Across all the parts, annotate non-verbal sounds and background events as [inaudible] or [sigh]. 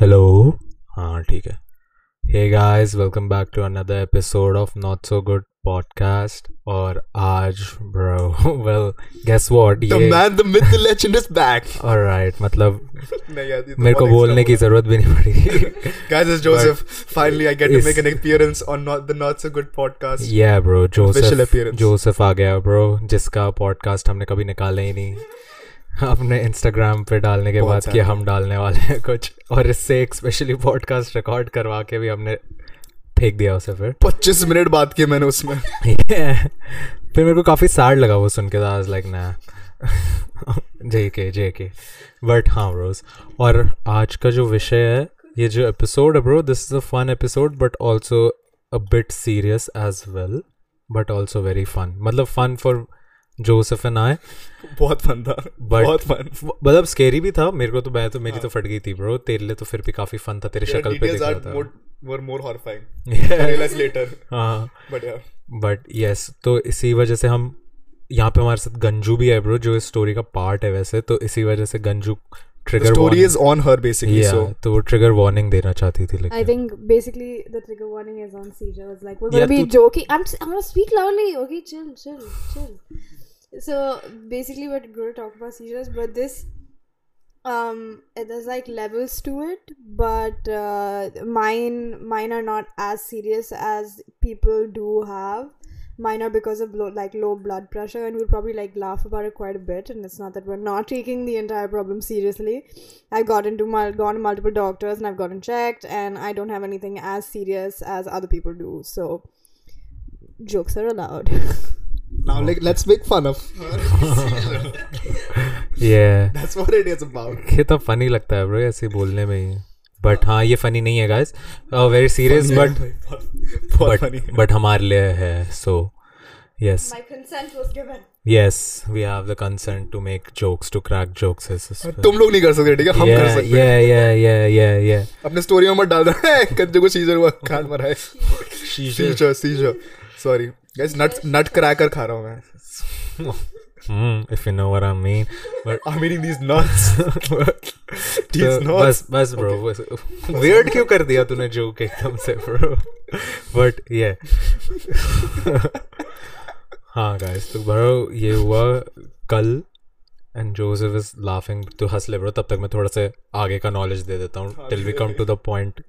Hello हाँ ठीक है। Hey guys welcome back to another episode of not so good podcast और आज bro well guess what the man the myth the legend is back alright मतलब [laughs] नहीं मेरे को बोलने की ज़रूरत भी नहीं पड़ी। Guys is Joseph finally I get to make an appearance on the not so good podcast या ब्रो जोसेफ जोसेफ आ गया ब्रो जिसका पॉडकास्ट हमने कभी निकाला ही नहीं। [laughs] अपने इंस्टाग्राम पे डालने के बाद कि हम डालने वाले हैं कुछ। और इससे एक स्पेशली पॉडकास्ट रिकॉर्ड करवा के भी हमने फेंक दिया उसे फिर। 25 मिनट बात किए मैंने उसमें। Yeah. फिर मेरे को काफ़ी सैड लगा वो सुन के आई लाइक ना जे के जे के बट हाँ ब्रोस और आज का जो विषय है ये जो एपिसोड है bro this is a fun episode but also a bit serious as well but also very fun मतलब fun for Joseph and I. बहुत फन था। बहुत फन मतलब स्केरी भी था मेरे को तो मैं तो मेरी तो फट गई थी ब्रो तेरे लिए तो फिर भी काफ़ी फन था तेरे शक्ल पे देख था। Were more horrifying realise later हाँ। बट यार बट यस तो इसी वजह से हम यहाँ पे हमारे साथ गंजू भी है ब्रो जो इस स्टोरी का पार्ट है वैसे तो इसी वजह से Ganju trigger story is on her basically so तो वो ट्रिगर वार्निंग देना चाहती थी लेकिन I think basically the trigger warning is on seizure like we will be joking I am I am speak loudly okay chill chill chill So basically, we're going to talk about seizures, but this um there's like levels to it but uh, mine mine are not as serious as people do have. Mine are because of low, like low blood pressure and we'll probably like laugh about it quite a bit and it's not that we're not taking the entire problem seriously. I've got into mul- gone to multiple doctors and i've gotten checked and i don't have anything as serious as other people do so jokes are allowed [laughs] now like let's make fun of her. [laughs] ये That's what it is about. ये तो funny लगता है bro ऐसे बोलने में ही। But हाँ ये फनी नहीं है guys very serious but but funny. But हमारे लिए है so yes my consent was given. Yes we have the consent to make jokes to crack jokes तुम लोग नहीं कर सकते ठीक है? हम कर सकते हैं। yeah yeah yeah yeah yeah. अपने स्टोरी में मत डाल दो। कद्दू को सीजर हुआ कान मरा है। Seizure seizure sorry guys nut nut cracker खा रहा हूँ मैं Hmm, if you know what I mean. But I'm eating these nuts. [laughs] these तो nuts. बस बस ब्रो weird क्यों कर दिया तूने जोक एकदम से ब्रो बट ये हाँ गाइस तो ब्रो ये हुआ कल एंड जोसेफ इज़ लाफिंग तो हंस ले ब्रो तब तक मैं थोड़ा सा आगे का नॉलेज दे देता हूँ till we come to the point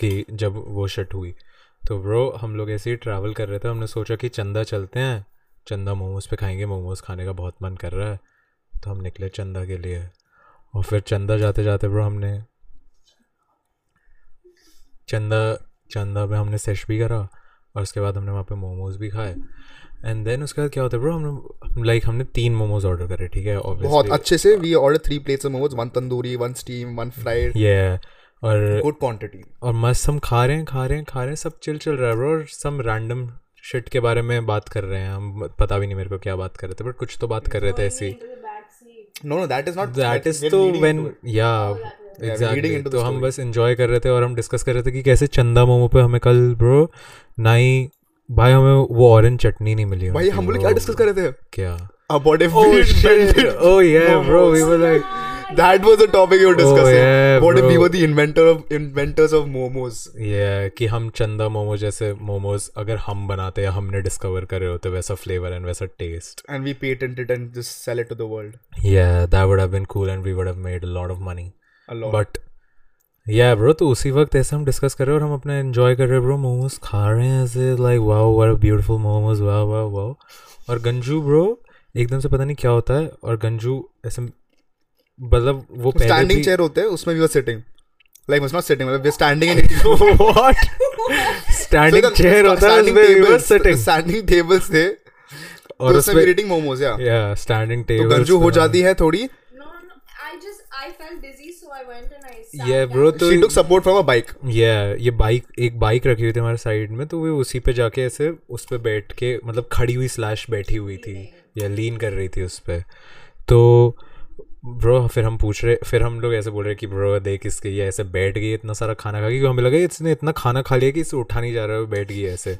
कि जब वो शट हुई तो ब्रो हम लोग ऐसे ही ट्रैवल कर रहे थे हमने सोचा कि चंदा चलते हैं। चंदा मोमोज पे खाएँगे मोमोज खाने का बहुत मन कर रहा है। तो हम निकले चंदा के लिए। और फिर चंदा जाते जाते ब्रो हमने चंदा चंदा में हमने सेश भी करा और उसके बाद हमने वहाँ पे मोमोज भी खाए। एंड देन उसके बाद क्या होता है ब्रो हमने लाइक हमने तीन मोमोज ऑर्डर करे ठीक है बहुत अच्छे से we order three plates of momos one tandoori one steam one fried ये और गुड क्वांटिटी और मस्त हम खा रहे हैं खा रहे हैं खा रहे हैं सब चिल चल रहा है और सम रैंडम शिट के बारे में बात कर रहे हैं हम पता भी नहीं मेरे को क्या बात कर रहे थे बट कुछ तो बात कर रहे थे ऐसी no no that is not that is तो व्हेन या एग्जैक्टली तो हम बस एंजॉय कर रहे थे और हम डिस्कस कर रहे थे कि कैसे चंदा मोमो पे हमें कल ब्रो नाई भाई हमें वो ऑरेंज चटनी नहीं मिली भाई हम लोग क्या डिस्कस कर रहे थे? क्या? about if Oh we shit! invented Oh yeah, bro. That was the topic you were discussing Oh, yeah, what bro. if we were the inventor of inventors of momos yeah, कि हम चंदा मोमो जैसे मोमोज अगर हम बनाते या हमने डिस्कवर करे होते वैसा फ्लेवर एंड वैसा taste and we patent it and just sell it to the world yeah that would have been cool and we would have made a lot of money a lot but या bro तो उसी वक्त ऐसे हम discuss कर रहे हैं और हम अपना एंजॉय कर रहे हैं ब्रो मोमोज खा रहे हैं ऐसे like wow were beautiful momos wow wow wow और गंजू ब्रो एकदम से पता नहीं क्या होता है और गंजू ऐसे मतलब वो स्टैंडिंग चेयर होते हैं उसमें भी वो sitting like was not sitting मतलब we standing in what standing chair होता है उसमें we was sitting standing tables थे। और उसमें वी रीडिंग मोमोज या या स्टैंडिंग टेबल तो गंजू हो हाँ। जाती है थोड़ी। बैठ के मतलब खड़ी हुई स्लैश बैठी हुई थी। या लीन कर रही थी उस पर तो ब्रो फिर हम पूछ रहे फिर हम लोग ऐसे बोल रहे कि ब्रो देख इसके ये ऐसे बैठ गई इतना सारा खाना खा के हमें लगा इसने इतना खाना खा लिया कि इसे उठा नहीं जा रहा है बैठ गई ऐसे।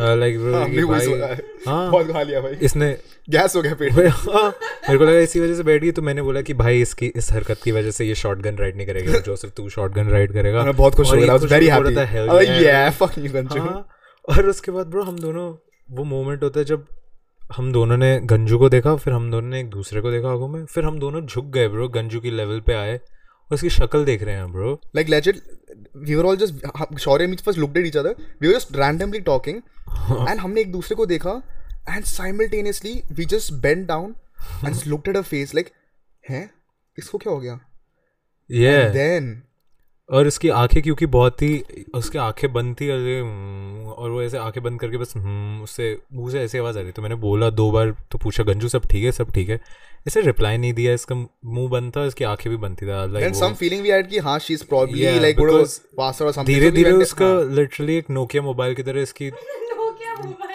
लाइक हाँ, भाई हाँ। बहुत खा लिया भाई। इसने गैस हो गया पेट। हाँ, मेरे को लगा इसी वजह से बैठ गई तो मैंने बोला कि भाई इसकी इस हरकत की वजह से ये शॉर्ट गन राइड नहीं करेगा। [laughs] जोसेफ तू शॉर्ट गन राइड करेगा बहुत खुश हो वेरी हैप्पी यू गंजू हाँ और उसके बाद ब्रो हम दोनों वो मोमेंट होता है जब हम दोनों ने गंजू को देखा फिर हम दोनों ने एक दूसरे को देखा आगो में। फिर हम दोनों झुक गए ब्रो गंजू की लेवल पे आए और उसकी शक्ल देख रहे हैं bro like legend we were all just sorry means first looked at each other we were just randomly talking and हमने एक दूसरे को देखा and simultaneously we just bend down and looked at a face like है? इसको क्या हो गया? ये देन. और उसकी आँखें क्योंकि बहुत ही उसकी आँखें बंद थी ऐसे, हम्म, और वो ऐसे आँखें बंद करके बस हम्म, उससे मुँह से ऐसी आवाज़ आ रही तो मैंने बोला दो बार तो पूछा गंजू सब ठीक है सब ठीक है? इसे रिप्लाई नहीं दिया इसका मुँह बंद था इसकी आँखें भी बंद थी लाइक सम फीलिंग भी कि हाँ have because passed out धीरे-धीरे उसका हाँ. लिटरली एक नोकिया मोबाइल की तरह इसकी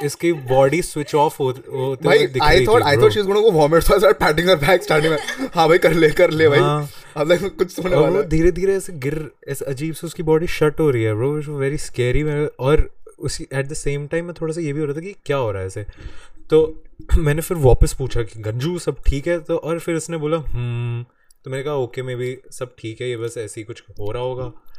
इसकी बॉडी स्विच ऑफ़ होते भाई हुए दिख I रही thought थी I bro. thought she was gonna go vomit so I started patting her back starting में हाँ भाई कर ले कर ले भाई. हाँ। अब like कुछ होने वाला है। धीरे धीरे ऐसे गिर ऐसे अजीब से उसकी बॉडी शट हो रही है ब्रो इट्स वेरी स्केरी और उसी एट द सेम टाइम में थोड़ा सा ये भी हो रहा था कि क्या हो रहा है ऐसे। तो [clears throat] मैंने फिर वापस पूछा कि गंजू सब ठीक है? तो और फिर उसने बोला हम्म। तो मैंने कहा ओके मे बी सब ठीक है ये बस ऐसे ही कुछ हो रहा होगा।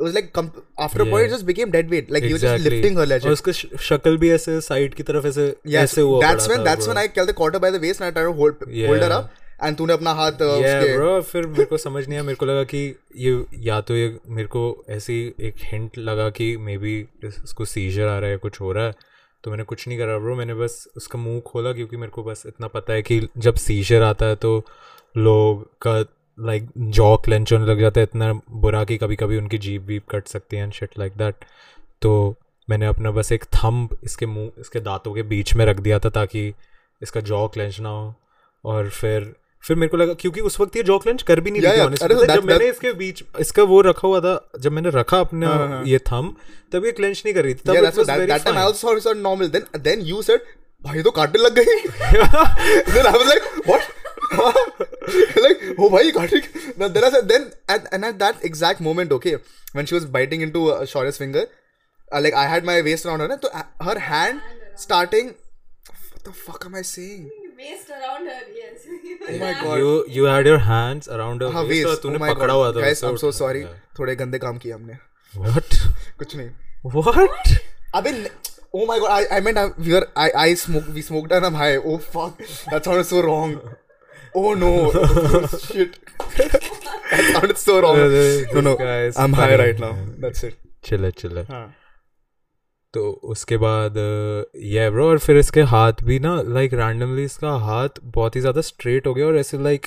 it was like com- after a point it just became dead weight like exactly. you were just lifting her और legit उसका शक्ल भी ऐसे साइड की तरफ़ ऐसे yes ऐसे हुआ that's when that's bro. when I held the quarter by the waist and I tried to hold yeah. hold her up and तूने अपना हाथ uh, yeah उसके bro फिर मेरे को समझ नहीं आया मेरे को लगा कि ये या तो ये मेरे को ऐसी एक हिंट लगा कि मे बी इसको सीजर आ रहा है कुछ हो रहा है तो मैंने कुछ नहीं करा ब्रो मैंने बस उसका मुँह खोला क्योंकि मेरे को बस इतना पता है कि जब सीजर आता है तो लोग का लाइक जॉ क्लेंच होने लग जाता है इतना बुरा कि कभी कभी उनकी जीप वीप कट सकती है एंड शिट लाइक दैट तो मैंने अपना बस एक थंब इसके मुँह इसके दांतों के बीच में रख दिया था ताकि इसका जॉ क्लेंच ना हो। और फिर फिर मेरे को लगा क्योंकि उस वक्त ये जॉ क्लेंच कर भी नहीं Yeah, रही थी yeah, अरे पता है, that- इसके बीच इसका वो रखा हुआ था जब मैंने रखा अपने हाँ, हाँ. ये थम तब ये क्लेंच नहीं कर रही थी तब that, that normal. Then then you said भाई तो काटने लग गई. [laughs] [laughs] Then I was like what? Like oh भाई काटने then I said then at, and at that exact moment okay when she was biting into uh, Shaurya's finger uh, like I had my waist around her na, so uh, her hand starting what the fuck am I saying Waist around her, yes. oh my god you you had your hands around her हाँ waist और तूने oh पकड़ा हुआ था guys I'm so sorry थोड़े गंदे काम किए हमने what कुछ नहीं what अबे oh my god I I meant I, we were I I smoked we smoked and I'm high oh fuck that sounded so wrong oh no. [laughs] Shit. That so wrong. No no, no. I'm high right now. That's it. Chill it chill it. हाँ. तो उसके बाद uh, ये bro और फिर इसके हाथ भी ना लाइक रैंडमली इसका हाथ बहुत ही ज़्यादा स्ट्रेट हो गया और ऐसे लाइक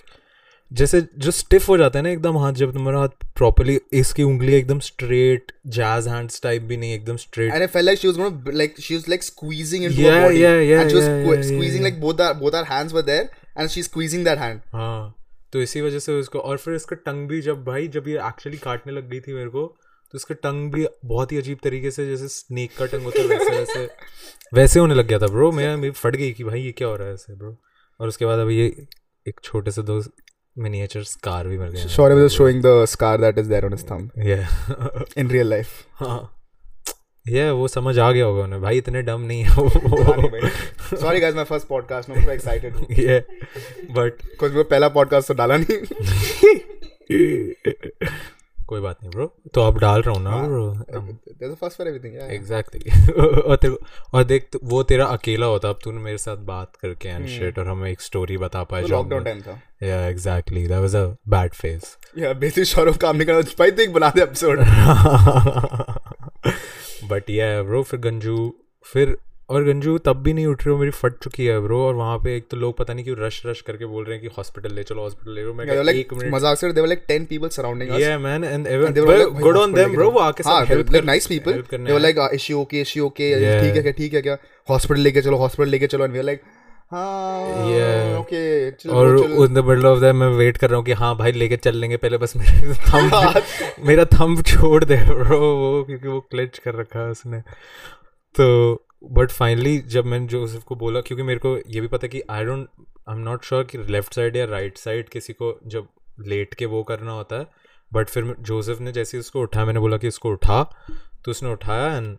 जैसे जो स्टिफ हो जाता है ना एकदम हाथ जब तुम्हारा हाथ प्रॉपरली इसकी उंगली एकदम स्ट्रेट जैज हैंड्स टाइप भी नहीं एकदम straight I fell like she was like she was like squeezing into body या या या squeezing like both are both are hands were there and she's squeezing that hand. हाँ तो इसी वजह से उसको और फिर इसका टंग भी जब भाई जब ये एक्चुअली काटने लग गई थी मेरे को तो इसका टंग भी बहुत ही अजीब तरीके से जैसे स्नेक का टंग होता है वैसे वैसे वैसे होने लग गया था ब्रो मैं मेरी फट गई कि भाई ये क्या हो रहा है ऐसे ब्रो और उसके बाद अभी ये एक छोटे से दो मिनिएचर स्कार भी मिल was just showing the scar that is there on his thumb. ये [laughs] in real life. हाँ। ये yeah, वो समझ आ गया होगा उन्हें। भाई इतने डम नहीं है [laughs] sorry guys my first podcast मैं excited हूँ। ये बट because वो पहला podcast तो डाला नहीं। [laughs] कोई बात नहीं ब्रो तो अब डाल रहा हूँ ना। Bro a first for everything yeah, yeah. Exactly [laughs] और तेरे और देख तो वो तेरा अकेला होता अब तूने मेरे साथ बात करके एंड शिट और हमें एक स्टोरी बता पाए तो जो लॉकडाउन टाइम था। या exactly that was a bad phase या बेसिक शौरव काम करना भाई तो एक बना दे एपिसोड बट ये ब्रो फिर गंजू फिर और गंजू तब भी नहीं उठ रहे हो मेरी फट चुकी है ब्रो और वहाँ पे एक तो लोग पता नहीं क्यों रश रश करके बोल रहे हैं कि हॉस्पिटल ले चलो हॉस्पिटल ले रहे मैं लाइक मज़ाक से है ठीक है क्या हॉस्पिटल लेके चलो हॉस्पिटल लेके चलो लाइक हाँ Yeah. और chill. In the middle of that मैं वेट कर रहा हूँ कि हाँ भाई लेके चल लेंगे। पहले बस मेरे थंब [laughs] [laughs] मेरा थंब छोड़ दे ब्रो वो क्योंकि वो क्लिच कर रखा है उसने। तो बट फाइनली जब मैंने जोसेफ को बोला क्योंकि मेरे को ये भी पता है कि I don't I am not sure कि लेफ़्ट साइड या राइट right साइड किसी को जब लेट के वो करना होता है बट फिर जोसेफ ने जैसे उसको उठाया मैंने बोला कि इसको उठा तो उसने उठाया एंड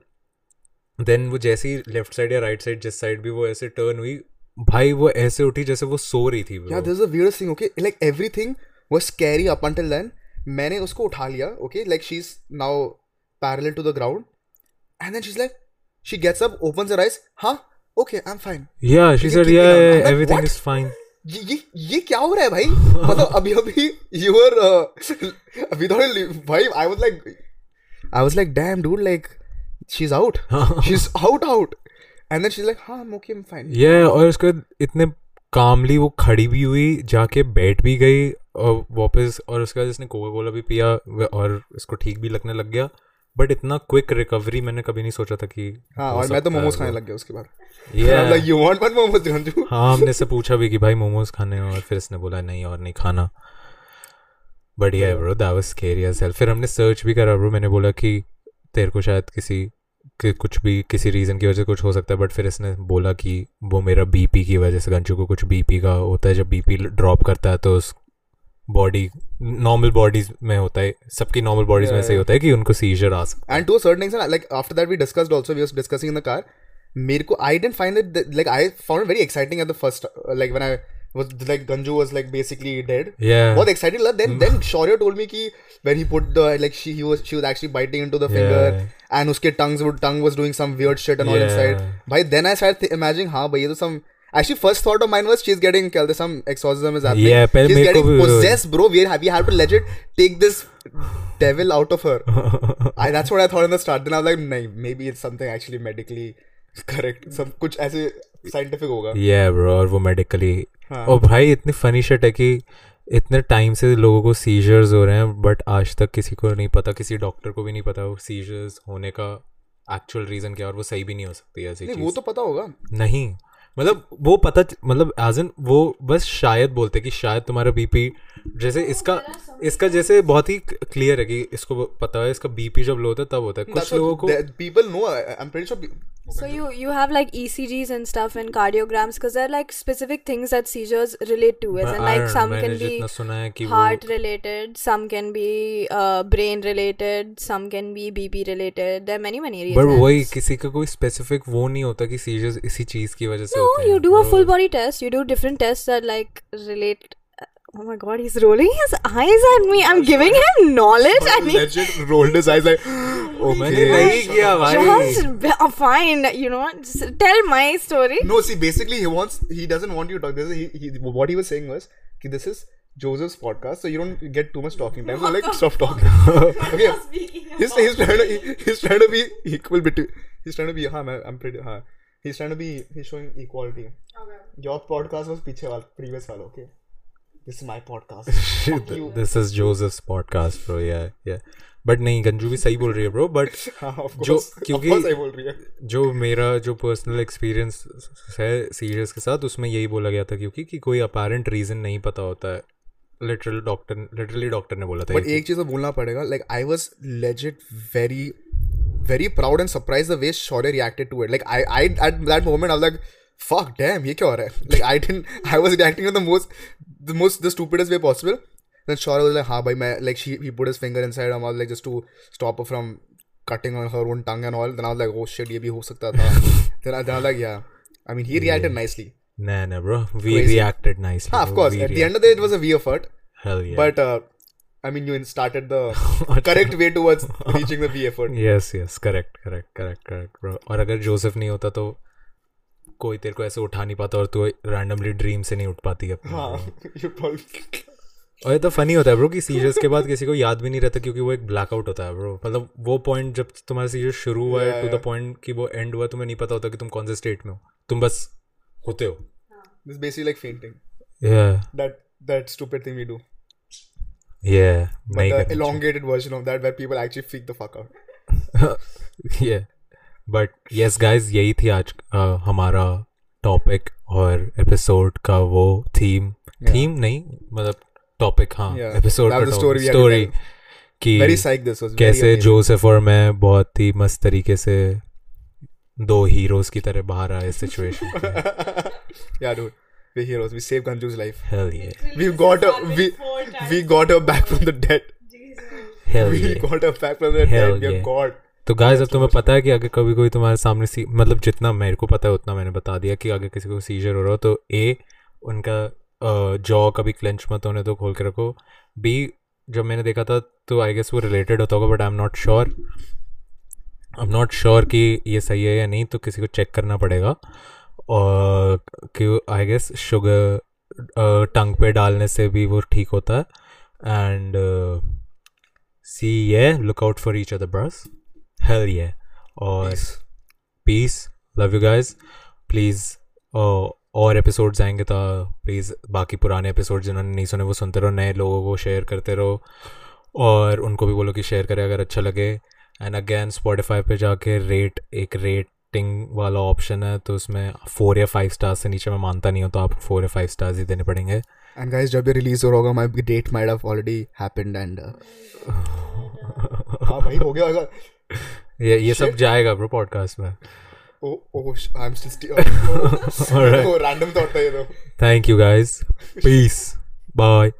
देन वो जैसे ही लेफ़्ट साइड या राइट साइड जिस साइड भी वो ऐसे टर्न हुई भाई वो ऐसे उठी जैसे वो सो रही थी या this is a weird thing okay like everything was scary up until then मैंने उसको उठा लिया okay like she is now parallel to the ground and then she is like she gets up opens her eyes हाँ okay I am fine या she said या everything is fine ये ये क्या हो रहा है भाई मतलब अभी अभी यू आर विदाउट भाई I was like I was like damn dude like she is out she is out out and then she's like हाँ I'm okay I'm fine. Yeah, और उसके बाद इतने कामली वो खड़ी भी हुई जाके बैठ भी गई और वापस और उसके बाद इसने कोका कोला भी पिया और इसको ठीक भी लगने लग गया। बट इतना क्विक रिकवरी मैंने कभी नहीं सोचा था कि हाँ और मैं तो मोमोज खाने लग गया उसके बाद। Yeah. I'm like you want one momos हाँ हमने से पूछा भी कि भाई मोमोज खाने और फिर इसने बोला नहीं और नहीं खाना। बट ये bro that was scary as hell फिर हमने सर्च भी करा ब्रो मैंने बोला कि तेरे को शायद किसी कि कुछ भी किसी रीज़न की वजह से कुछ हो सकता है बट फिर इसने बोला कि वो मेरा बीपी की वजह से गंजू को कुछ बीपी का होता है जब बीपी ड्रॉप करता है तो उस बॉडी नॉर्मल बॉडीज में होता है सबकी नॉर्मल बॉडीज में सही होता है कि उनको सीजर आ सकता and to certain extent like after that we discussed also we discussing in the car मेरे को I didn't find that like I found very exciting at the first like when I was like Ganju was like basically dead है yeah बहुत excited लगा then then Shaurya told me कि when he put the like she he was she was actually biting into the finger Yeah. and उसके tongues would tongue was doing some weird shit and all Yeah. inside भाई then I started th- imagining हाँ भाई ये तो some actually first thought of mine was she's getting killed there's some exorcism is happening Yeah, पहले she's मेरे को getting भी वो- possessed bro we have we have to legit take this devil out of her [laughs] I, that's what I thought in the start. Then I was like, नहीं, maybe it's something actually medically correct. सब कुछ ऐसे scientific होगा. yeah bro और वो medically हाँ. और भाई इतनी फनी शर्ट है कि इतने टाइम से लोगों को सीजर्स हो रहे हैं बट आज तक किसी को नहीं पता किसी डॉक्टर को भी नहीं पता वो सीजर्स होने का एक्चुअल रीजन क्या और वो सही भी नहीं हो सकती ऐसी नहीं वो तो पता होगा. नहीं मतलब वो पता मतलब एज एन वो बस शायद बोलते कि शायद तुम्हारा बीपी जैसे इसका इसका जैसे बहुत ही क्लियर है कि इसको पता है इसका बीपी जब लो होता है तब होता है कुछ लोगों को know. I, I'm pretty sure. pe- So you you have like ECGs and stuff and cardiograms because they're like specific things that seizures relate to, in I like some can be है heart related, some can be uh, brain related, some can be BP related. There are many many but reasons. वही किसी का कोई specific वो नहीं होता कि seizures इसी चीज़ की वजह से No, होते हैं you do a full body test. You do different tests that like relate. Oh my god, he's rolling his eyes at me. I'm giving him knowledge. I mean, legit rolled his eyes like, Oh okay. just uh, fine. You know, just tell my story. No, see, basically he wants, he doesn't want you to talk. This is, he, he, what he was saying was, okay, this is Joseph's podcast, so you don't get too much talking time. So like, [laughs] stop talking. [laughs] okay, he's, he's trying to, he, he's trying to be equal between. He's trying to be. Huh, man, I'm pretty. Huh. He's trying to be. He's showing equality. Okay. Your podcast was previous wal, okay. This is my podcast. This is Joseph's podcast bro या या but नहीं गंजू भी सही बोल रही है bro but [laughs] हाँ, जो क्योंकि course बोल रही है. जो मेरा जो पर्सनल एक्सपीरियंस है सीरियस के साथ उसमें यही बोला गया था क्योंकि कि कोई अपेरेंट रीजन नहीं पता होता है। लिटरल डॉक्टर लिटरली डॉक्टर ने बोला था बट एक चीज़। तो बोलना पड़ेगा like I was legit very very proud and surprise the way Shaurya reacted to it. Like I, I at that moment I was "Fuck, damn, ये क्या हो रहा है?" Like I didn't, I was reacting in the most, the most, the stupidest way possible. Then Shaurya was like, "हाँ भाई मैं," like she, he put his finger inside and was like just to stop her from cutting on her own tongue and all. Then I was like, "Oh shit, ये भी हो सकता था." then, I, then I was like, "Yeah." I mean, he reacted nicely. Nah, nah, bro. We Crazy. reacted nicely. Ah, of course. We At the end of the day, it was a V effort. Hell yeah. But uh, I mean, you started the correct way towards reaching the V effort. yes, yes, correct, correct, correct, correct, bro. और अगर Joseph नहीं होता तो कोई तेरे को ऐसे उठा नहीं पाता और तू रैंडमली ड्रीम से नहीं उठ पाती है। हाँ, और ये तो फनी होता है ब्रो कि सीजर्स के बाद किसी को याद भी नहीं रहता क्योंकि वो एक ब्लैकआउट होता है ब्रो मतलब वो पॉइंट जब तुम्हारा सीजर शुरू हुआ है टू द पॉइंट कि वो एंड हुआ तुम्हें नहीं पता होता कि तुम कौन से स्टेट में हो। तुम बस होते हो। yeah. That that stupid thing we do. yeah. But नहीं the करना elongated version of that where people actually freak the fuck out. चाहिए [laughs] yeah. But yes guys यही थी आज uh, हमारा टॉपिक और एपिसोड का वो थीम थीम नहीं मतलब टॉपिक हाँ एपिसोड का we स्टोरी कि Very psyched this was. very कैसे जोसेफ और मैं बहुत ही मस्त तरीके से दो हीरोज की तरह बाहर आए situation yeah, dude. We're heroes. We saved Ganju's life. हेल ये We got her. We we got her back from the dead. Hell We ये got her back from the Hell dead. Yeah. God. तो guys अब तुम्हें पता है कि अगर कभी कोई तुम्हारे सामने सी मतलब जितना मेरे को पता है, उतना मैंने बता दिया कि अगर किसी को सीजर हो रहा हो तो ए उनका जॉ कभी क्लेंच मत होने तो खोल के रखो। बी जब मैंने देखा था तो आई गेस वो रिलेटेड होता होगा but I am not sure I am not sure कि ये सही है या नहीं तो किसी को चेक करना पड़ेगा। और कि आई गेस शुगर टंग पे डालने से भी वो ठीक होता है। एंड सी ये look out for each other bros hell yeah. और Peace. Love you you please और एपिसोड्स आएँगे तो प्लीज़ बाकी पुराने एपिसोड जिन्होंने नहीं सुने वो सुनते रहो नए लोगों को शेयर करते रहो। और उनको भी बोलो कि शेयर करें अगर अच्छा लगे। एंड अगेन स्पॉटिफाई पे जाके रेट एक रेटिंग वाला ऑप्शन है तो उसमें फोर या फाइव स्टार्स से नीचे मैं मानता नहीं हूँ तो आपको फोर या फाइव स्टार्स ही देने पड़ेंगे। एंड guys, जब ये रिलीज़ हो रहा होगा my date might have already happened and uh, [laughs] हाँ भाई हो गया होगा। [laughs] ये ये सब जाएगा ब्रो पॉडकास्ट में। Oh O I am still all right random thought था ये thank you guys peace bye